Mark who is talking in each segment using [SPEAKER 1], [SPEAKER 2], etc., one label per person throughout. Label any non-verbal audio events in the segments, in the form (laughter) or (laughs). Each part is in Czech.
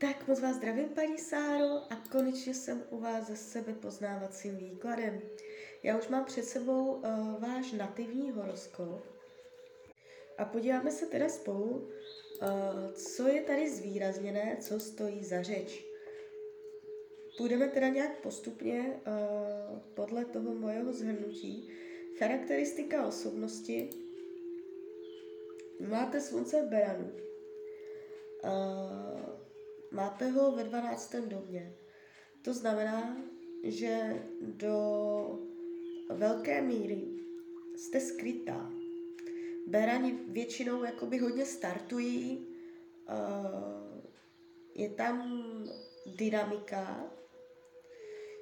[SPEAKER 1] Tak moc vás zdravím, paní Sáro, a konečně jsem u vás se sebe poznávacím výkladem. Já už mám před sebou uh, váš nativní horoskop a podíváme se teda spolu, uh, co je tady zvýrazněné, co stojí za řeč. Půjdeme teda nějak postupně uh, podle toho mojeho zhrnutí. Charakteristika osobnosti. Máte slunce v Beranu. Uh, máte ho ve 12. domě. To znamená, že do velké míry jste skrytá. Berani většinou jakoby hodně startují, uh, je tam dynamika,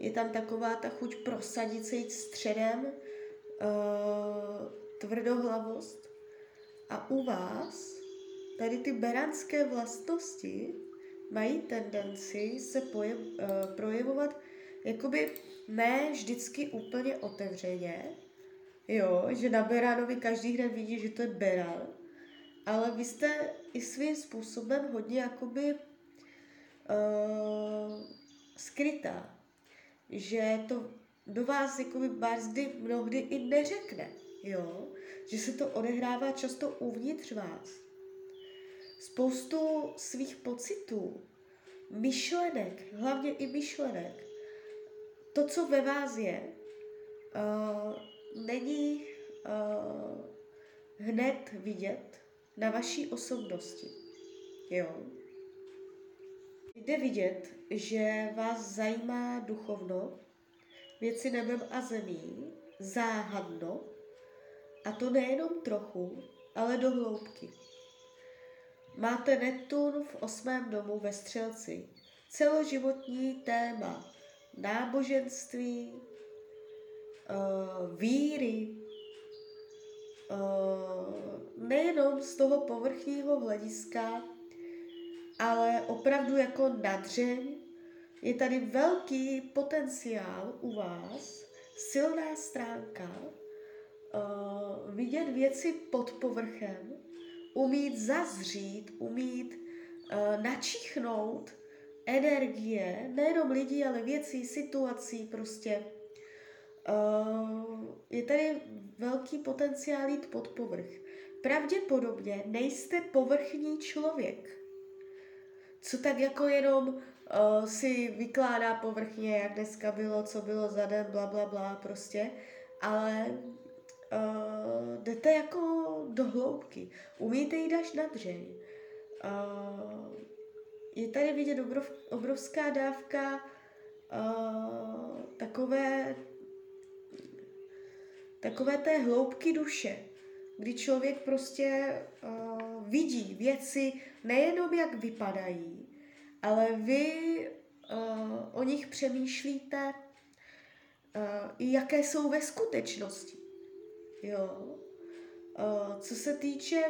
[SPEAKER 1] je tam taková ta chuť prosadit se jít středem, uh, tvrdohlavost. A u vás tady ty beranské vlastnosti mají tendenci se pojev, uh, projevovat jakoby ne vždycky úplně otevřeně, jo, že na Beránovi každý hned vidí, že to je Beran, ale vy jste i svým způsobem hodně jakoby uh, skrytá, že to do vás jakoby kdy mnohdy i neřekne, jo, že se to odehrává často uvnitř vás. Spoustu svých pocitů, myšlenek, hlavně i myšlenek. To, co ve vás je, uh, není uh, hned vidět na vaší osobnosti. Jo? Jde vidět, že vás zajímá duchovno, věci nebem a zemí, záhadno, a to nejenom trochu, ale do hloubky. Máte Neptun v osmém domu ve Střelci. Celoživotní téma náboženství, uh, víry, uh, nejenom z toho povrchního hlediska, ale opravdu jako nadřeň. Je tady velký potenciál u vás, silná stránka, uh, vidět věci pod povrchem, umít zazřít, umít uh, načichnout energie, nejenom lidí, ale věcí, situací prostě. Uh, je tady velký potenciál jít pod povrch. Pravděpodobně nejste povrchní člověk, co tak jako jenom uh, si vykládá povrchně, jak dneska bylo, co bylo za den, bla, bla, bla, prostě, ale uh, jdete jako do hloubky. Umíte jít až na dřeň. Uh, je tady vidět obrov, obrovská dávka uh, takové, takové té hloubky duše, kdy člověk prostě uh, vidí věci nejenom jak vypadají, ale vy uh, o nich přemýšlíte uh, jaké jsou ve skutečnosti. Jo. Uh, co se týče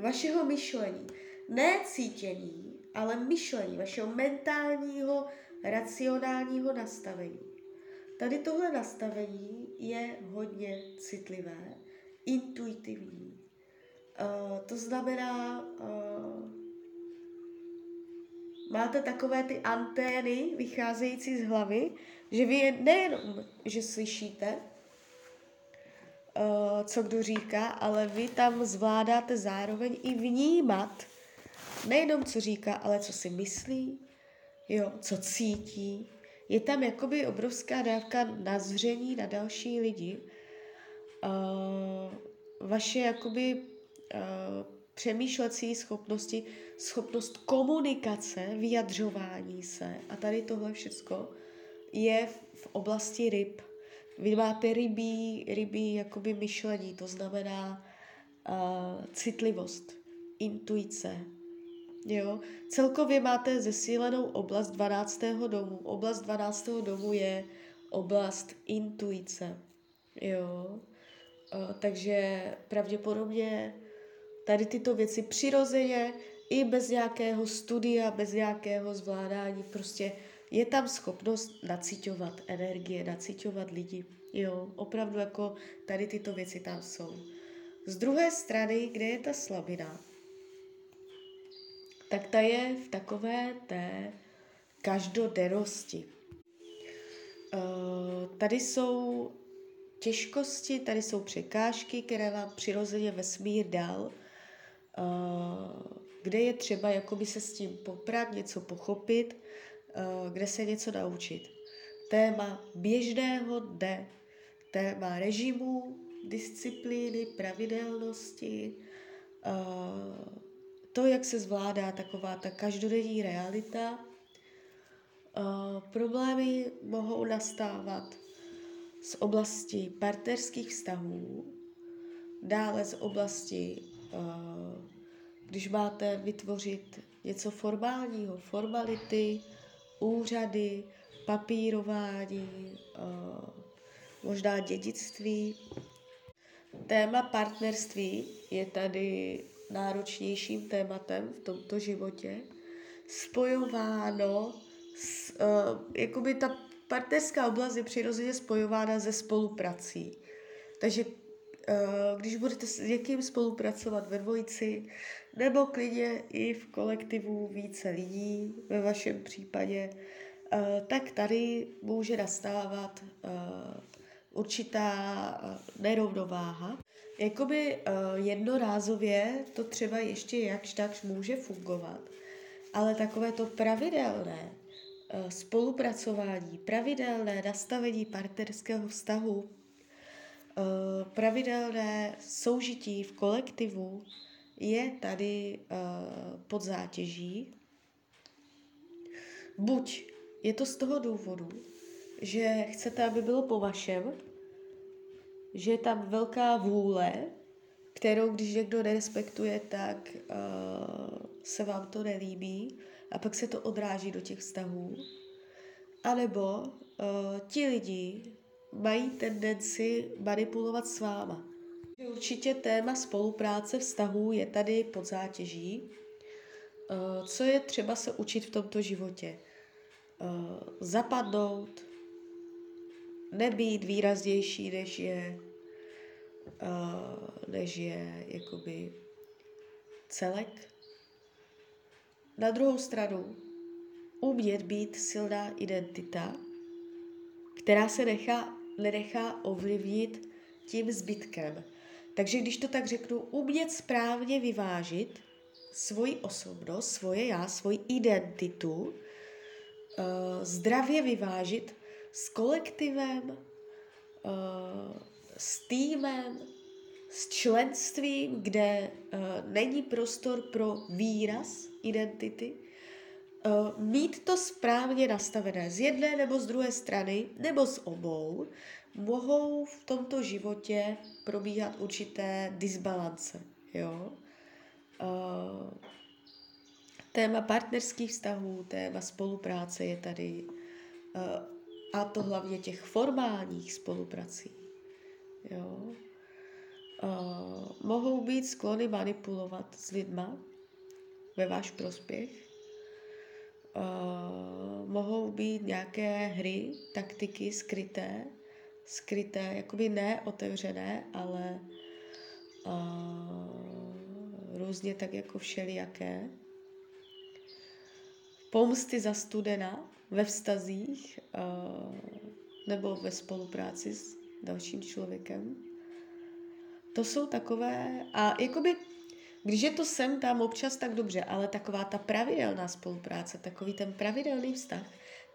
[SPEAKER 1] vašeho myšlení, ne cítění, ale myšlení, vašeho mentálního, racionálního nastavení. Tady tohle nastavení je hodně citlivé, intuitivní. Uh, to znamená, uh, máte takové ty antény vycházející z hlavy, že vy je nejenom, že slyšíte, co kdo říká, ale vy tam zvládáte zároveň i vnímat nejenom co říká, ale co si myslí, jo, co cítí. Je tam jakoby obrovská dávka nazření na další lidi. Uh, vaše jakoby uh, přemýšlecí schopnosti, schopnost komunikace, vyjadřování se a tady tohle všecko je v oblasti ryb. Vy máte rybí, rybí jakoby myšlení, to znamená uh, citlivost, intuice. Jo? Celkově máte zesílenou oblast 12. domu. Oblast 12. domu je oblast intuice. Jo? Uh, takže pravděpodobně tady tyto věci přirozeně i bez nějakého studia, bez nějakého zvládání, prostě je tam schopnost nacíťovat energie, nacíťovat lidi. Jo, opravdu jako tady tyto věci tam jsou. Z druhé strany, kde je ta slabina? tak ta je v takové té každodennosti. Uh, tady jsou těžkosti, tady jsou překážky, které vám přirozeně vesmír dal, uh, kde je třeba jakoby se s tím poprat, něco pochopit, kde se něco naučit. Téma běžného dne, téma režimu, disciplíny, pravidelnosti, uh, to, jak se zvládá taková ta každodenní realita. Uh, problémy mohou nastávat z oblasti partnerských vztahů, dále z oblasti, když máte vytvořit něco formálního, formality, úřady, papírování, uh, možná dědictví. Téma partnerství je tady náročnějším tématem v tomto životě, spojováno s, uh, jakoby ta partnerská oblast je přirozeně spojována se spoluprací. Takže když budete s někým spolupracovat ve dvojici, nebo klidně i v kolektivu více lidí, ve vašem případě, uh, tak tady může nastávat uh, určitá nerovnováha. Jakoby jednorázově to třeba ještě jakž takž může fungovat, ale takové to pravidelné spolupracování, pravidelné nastavení partnerského vztahu, pravidelné soužití v kolektivu je tady uh, pod zátěží. Buď je to z toho důvodu, že chcete, aby bylo po vašem, že je tam velká vůle, kterou když někdo nerespektuje, tak uh, se vám to nelíbí a pak se to odráží do těch vztahů. A nebo uh, ti lidi mají tendenci manipulovat s váma. Určitě téma spolupráce vztahů je tady pod zátěží. Uh, co je třeba se učit v tomto životě? Uh, zapadnout, nebýt výraznější, než je, uh, než je jakoby celek. Na druhou stranu, umět být silná identita, která se nechá, nenechá ovlivnit tím zbytkem. Takže když to tak řeknu, umět správně vyvážit svoji osobnost, svoje já, svoji identitu, uh, zdravě vyvážit s kolektivem, uh, s týmem, s členstvím, kde uh, není prostor pro výraz identity, uh, mít to správně nastavené z jedné nebo z druhé strany, nebo z obou, mohou v tomto životě probíhat určité disbalance. Jo? Uh, téma partnerských vztahů, téma spolupráce je tady uh, a to hlavně těch formálních spoluprací. Jo. Mohou být sklony manipulovat s lidma ve váš prospěch. Uh, mohou být nějaké hry, taktiky skryté, skryté, jakoby ne otevřené, ale uh, různě tak jako všelijaké. Pomsty za studena, ve vztazích uh, nebo ve spolupráci s dalším člověkem. To jsou takové, a jakoby, když je to sem tam občas, tak dobře, ale taková ta pravidelná spolupráce, takový ten pravidelný vztah,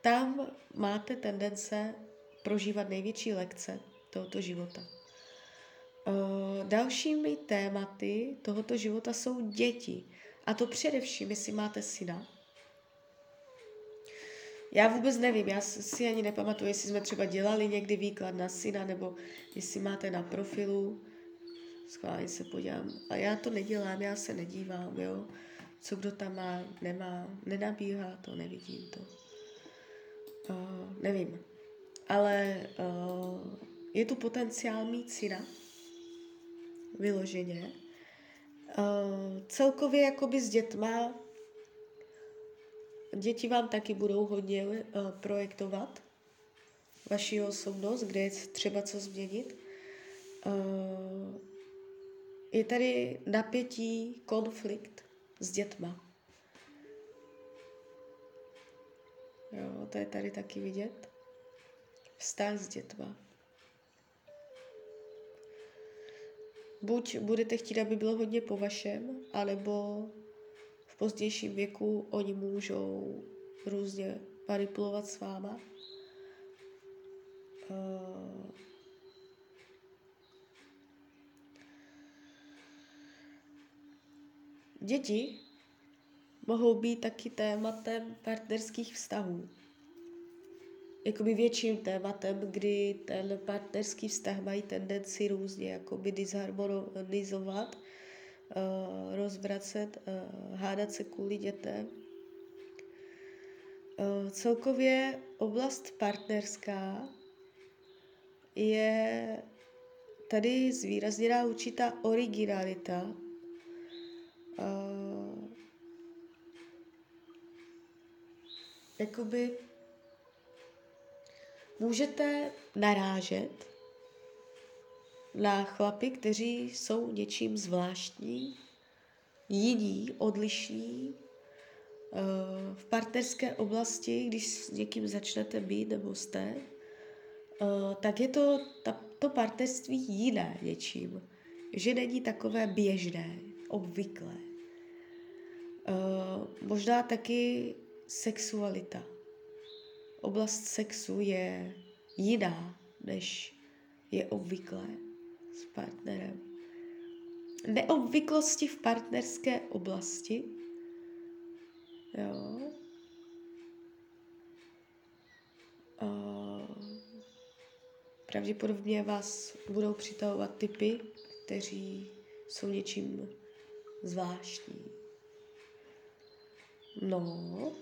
[SPEAKER 1] tam máte tendence prožívat největší lekce tohoto života. Uh, dalšími tématy tohoto života jsou děti. A to především, jestli máte syna, já vůbec nevím, já si ani nepamatuju, jestli jsme třeba dělali někdy výklad na syna, nebo jestli máte na profilu. Schválně se podívám. A já to nedělám, já se nedívám, jo. Co kdo tam má, nemá, nenabíhá to, nevidím to. Uh, nevím. Ale uh, je tu potenciál mít syna. Vyloženě. Uh, celkově jakoby s dětma Děti vám taky budou hodně uh, projektovat vaši osobnost, kde je třeba co změnit. Uh, je tady napětí, konflikt s dětma. Jo, to je tady taky vidět. Vztah s dětma. Buď budete chtít, aby bylo hodně po vašem, anebo v pozdějším věku oni můžou různě manipulovat s váma. Uh, děti mohou být taky tématem partnerských vztahů. Jakoby větším tématem, kdy ten partnerský vztah mají tendenci různě jakoby disharmonizovat, uh, rozvracet, uh, hádat se kvůli dětem. Uh, celkově oblast partnerská je tady zvýrazněná určitá originalita, uh, jakoby můžete narážet na chlapy, kteří jsou něčím zvláštní, jiní, odlišní. Uh, v partnerské oblasti, když s někým začnete být nebo jste, uh, tak je to to partnerství jiné něčím. Že není takové běžné, obvyklé. Uh, možná taky sexualita. Oblast sexu je jiná, než je obvyklé s partnerem. Neobvyklosti v partnerské oblasti. Jo. Uh, pravděpodobně vás budou přitahovat typy, kteří jsou něčím zvláštní. No,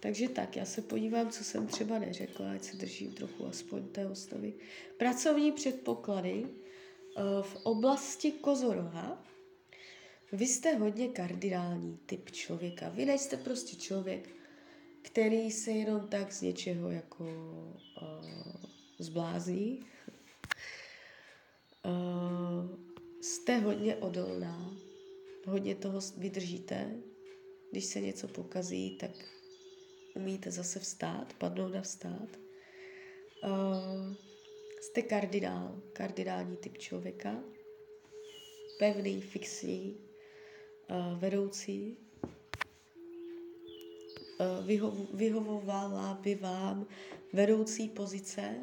[SPEAKER 1] takže tak, já se podívám, co jsem třeba neřekla, ať se držím trochu aspoň té osnovy. Pracovní předpoklady eh, v oblasti kozoroha. Vy jste hodně kardinální typ člověka. Vy nejste prostě člověk, který se jenom tak z něčeho jako uh, zblázní. Uh, jste hodně odolná, hodně toho vydržíte. Když se něco pokazí, tak umíte zase vstát, padnout a vstát. Uh, jste kardinál, kardinální typ člověka, pevný, fixní, uh, vedoucí. Uh, vyho- vyhovovala by vám vedoucí pozice,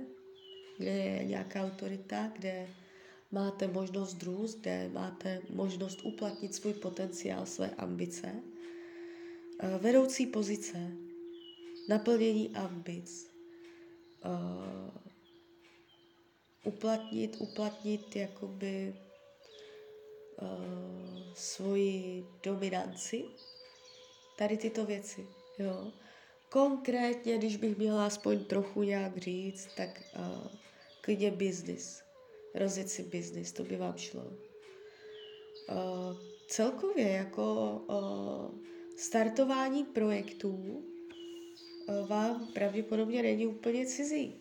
[SPEAKER 1] kde je nějaká autorita, kde máte možnost růst, kde máte možnost uplatnit svůj potenciál, své ambice. Uh, vedoucí pozice, naplnění ambic, uh, uplatnit, uplatnit jakoby uh, svoji dominanci, tady tyto věci, jo. Konkrétně, když bych měla aspoň trochu nějak říct, tak uh, klidně biznis, rozjet si biznis, to by vám šlo. Uh, celkově jako uh, startování projektů vám pravděpodobně není úplně cizí.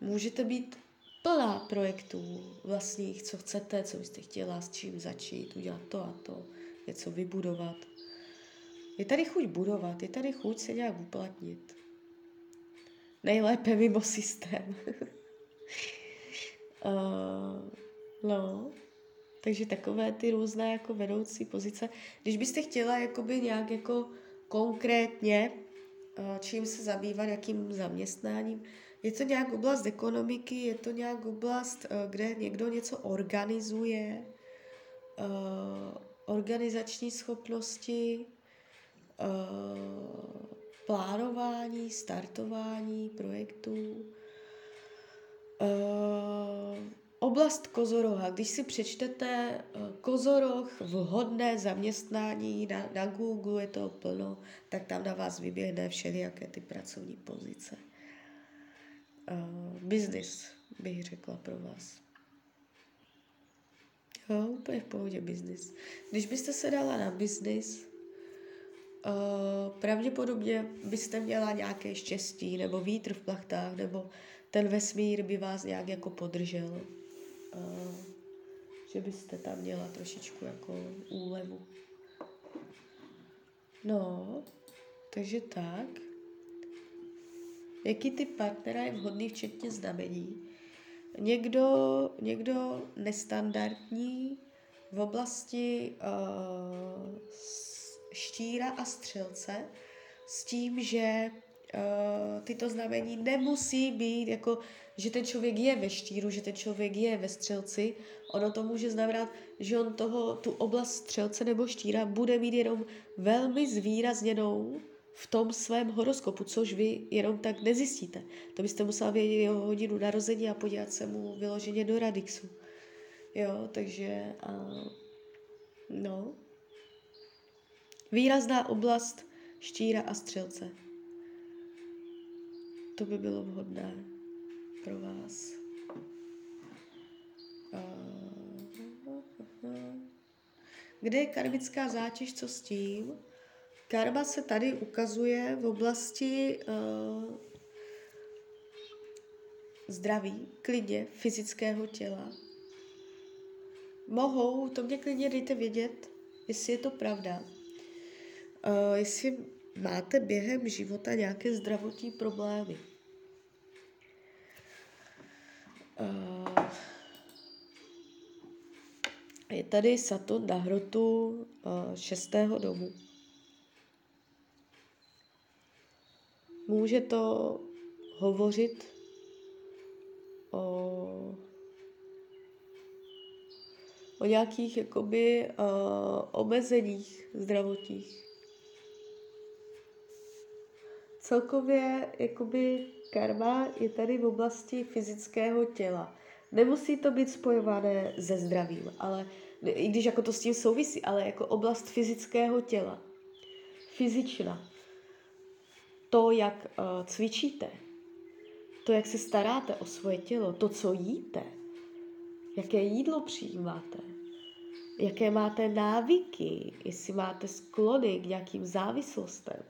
[SPEAKER 1] Můžete být plná projektů vlastních, co chcete, co byste chtěla, s čím začít, udělat to a to, něco vybudovat. Je tady chuť budovat, je tady chuť se nějak uplatnit. Nejlépe mimo systém. (laughs) uh, no, takže takové ty různé jako vedoucí pozice. Když byste chtěla jakoby nějak jako konkrétně Eh, čím se zabývat, jakým zaměstnáním. Je to nějak oblast ekonomiky, je to nějak oblast, eh, kde někdo něco organizuje, eh, organizační schopnosti, plánování, startování projektů. Oblast kozoroha. Když si přečtete eh, kozoroh, vhodné zaměstnání na, na Google, je to plno, tak tam na vás vyběhne všelijaké ty pracovní pozice. Uh, business, bych řekla pro vás. Jo, úplně v pohodě business. Když byste se dala na business, uh, pravděpodobně byste měla nějaké štěstí, nebo vítr v plachtách, nebo ten vesmír by vás nějak jako podržel uh, že byste tam měla trošičku jako úlevu. No, takže tak. Jaký typ partnera je vhodný, včetně znamení? Někdo, někdo nestandardní v oblasti uh, štíra a střelce s tím, že uh, tyto znamení nemusí být jako, že ten člověk je ve štíru, že ten člověk je ve střelci. Ono to může znamenat, že on toho, tu oblast střelce nebo štíra bude mít jenom velmi zvýrazněnou v tom svém horoskopu, což vy jenom tak nezjistíte. To byste musela vědět jeho hodinu narození a podívat se mu vyloženě do Radixu. Jo, takže uh, no. Výrazná oblast štíra a střelce. To by bylo vhodné pro vás. Kde je karmická zátěž, co s tím? Karma se tady ukazuje v oblasti uh, zdraví, klidně, fyzického těla. Mohou, to mě klidně dejte vědět, jestli je to pravda. Uh, jestli máte během života nějaké zdravotní problémy. Uh, je tady Saturn na hrotu uh, šestého domu. Může to hovořit o, o nějakých jakoby uh, omezeních zdravotních. Celkově jakoby karma je tady v oblasti fyzického těla. Nemusí to být spojované se zdravím, ale i když jako to s tím souvisí, ale jako oblast fyzického těla. Fyzična to, jak uh, cvičíte, to, jak se staráte o svoje tělo, to, co jíte, jaké jídlo přijímáte, jaké máte návyky, jestli máte sklony k nějakým závislostem,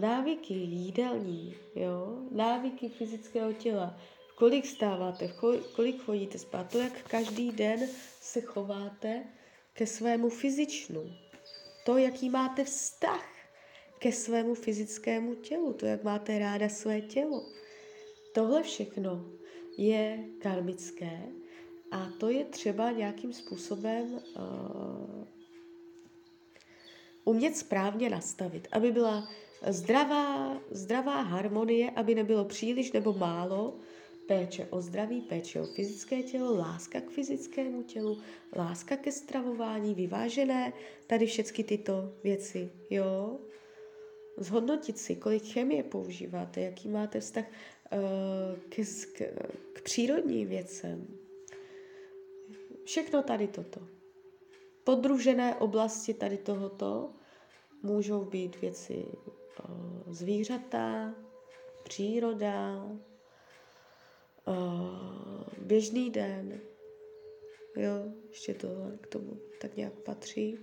[SPEAKER 1] návyky jídelní, jo? návyky fyzického těla, kolik stáváte, kolik chodíte spát, to, jak každý den se chováte ke svému fyzičnu, to, jaký máte vztah ke svému fyzickému tělu, to, jak máte ráda své tělo. Tohle všechno je karmické a to je třeba nějakým způsobem uh, umět správně nastavit, aby byla zdravá, zdravá harmonie, aby nebylo příliš nebo málo péče o zdraví, péče o fyzické tělo, láska k fyzickému tělu, láska ke stravování, vyvážené, tady všechny tyto věci, jo zhodnotit si, kolik chemie používáte, jaký máte vztah uh, k, k, k přírodním věcem. Všechno tady toto. Podružené oblasti tady tohoto můžou být věci uh, zvířata, příroda, uh, běžný den. Jo, ještě tohle k tomu tak nějak patří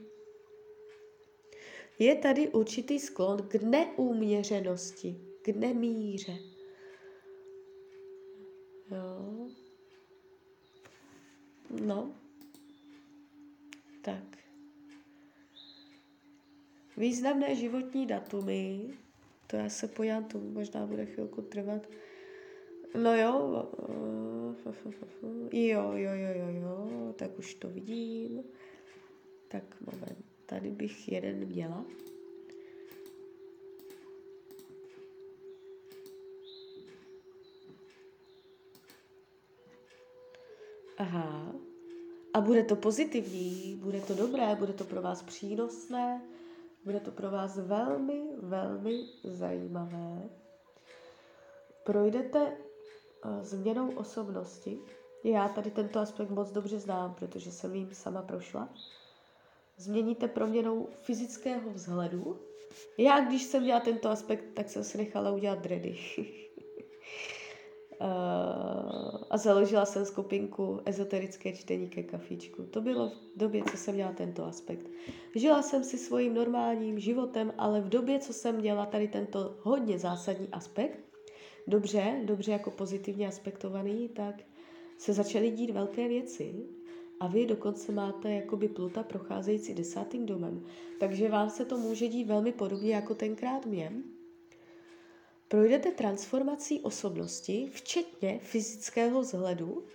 [SPEAKER 1] je tady určitý sklon k neúměřenosti, k nemíře. Jo. No. Tak. Významné životní datumy, to já se pojám, to možná bude chvilku trvat. No jo, jo, jo, jo, jo, jo, tak už to vidím. Tak moment. Tady bych jeden měla. Aha. A bude to pozitivní, bude to dobré, bude to pro vás přínosné, bude to pro vás velmi, velmi zajímavé. Projdete uh, změnou osobnosti. Já tady tento aspekt moc dobře znám, protože jsem jim sama prošla změníte proměnou fyzického vzhledu. Já, když jsem měla tento aspekt, tak jsem si nechala udělat dready. (laughs) a založila jsem skupinku ezoterické čtení ke kafičku. To bylo v době, co jsem měla tento aspekt. Žila jsem si svým normálním životem, ale v době, co jsem měla tady tento hodně zásadní aspekt, dobře, dobře jako pozitivně aspektovaný, tak se začaly dít velké věci a vy dokonce máte jakoby Pluta procházející desátým domem. Takže vám se to může dít velmi podobně jako tenkrát mě. Projdete transformací osobnosti, včetně fyzického vzhledu.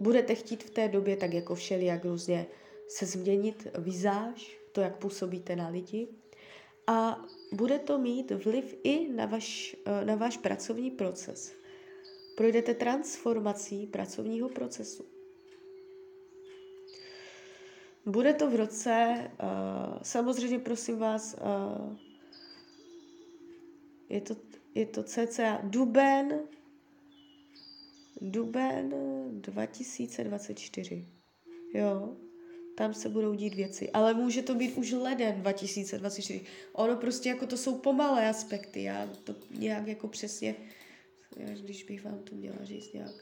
[SPEAKER 1] Budete chtít v té době tak jako všelijak různě se změnit vizáž, to, jak působíte na lidi. A bude to mít vliv i na váš, eh, na váš pracovní proces. Projdete transformací pracovního procesu. Bude to v roce, uh, samozřejmě prosím vás, uh, je, to, je to cca duben, duben 2024. Jo, tam se budou dít věci. Ale může to být už leden 2024. Ono prostě jako to jsou pomalé aspekty. Já to nějak jako přesně, když bych vám to měla říct nějak.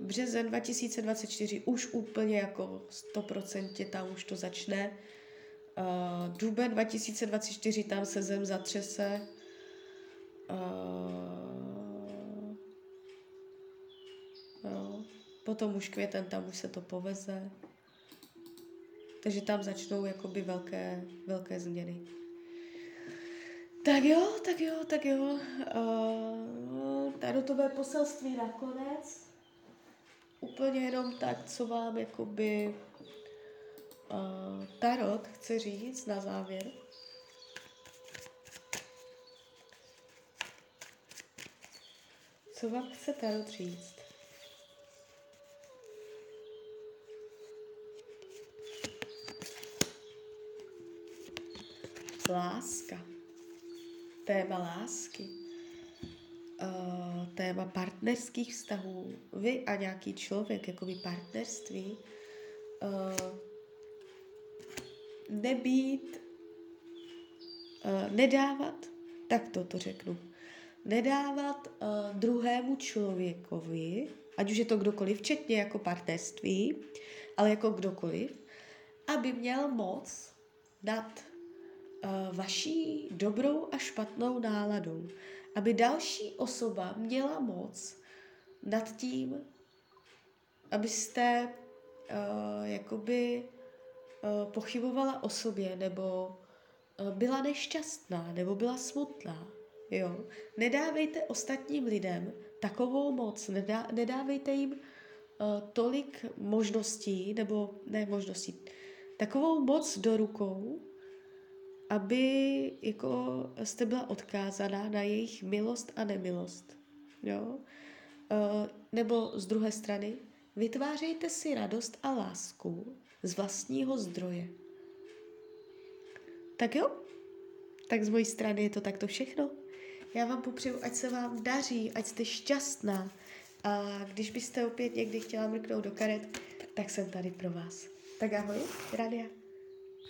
[SPEAKER 1] Březen 2024 už úplně jako 100% tam už to začne. Uh, duben 2024 tam se zem zatřese. Potom už květen, tam už se to poveze. Takže tam začnou jakoby velké, velké změny. Tak jo, tak jo, tak jo. Uh, tarotové poselství nakonec. Úplně jenom tak, co vám jakoby uh, tarot chce říct na závěr. Co vám chce tarot říct? Láska, téma lásky, uh, téma partnerských vztahů, vy a nějaký člověk, jako by partnerství, uh, nebýt, uh, nedávat, tak to to řeknu, nedávat uh, druhému člověkovi, ať už je to kdokoliv, včetně jako partnerství, ale jako kdokoliv, aby měl moc nad vaší dobrou a špatnou náladou, aby další osoba měla moc nad tím, abyste uh, jakoby uh, pochybovala o sobě nebo uh, byla nešťastná nebo byla smutná. Jo? Nedávejte ostatním lidem takovou moc, nedá, nedávejte jim uh, tolik možností, nebo ne možností, takovou moc do rukou, aby jako jste byla odkázaná na jejich milost a nemilost. Jo? E, nebo z druhé strany, vytvářejte si radost a lásku z vlastního zdroje. Tak jo, tak z mojí strany je to takto všechno. Já vám popřeju, ať se vám daří, ať jste šťastná. A když byste opět někdy chtěla mrknout do karet, tak jsem tady pro vás. Tak ahoj, Radia.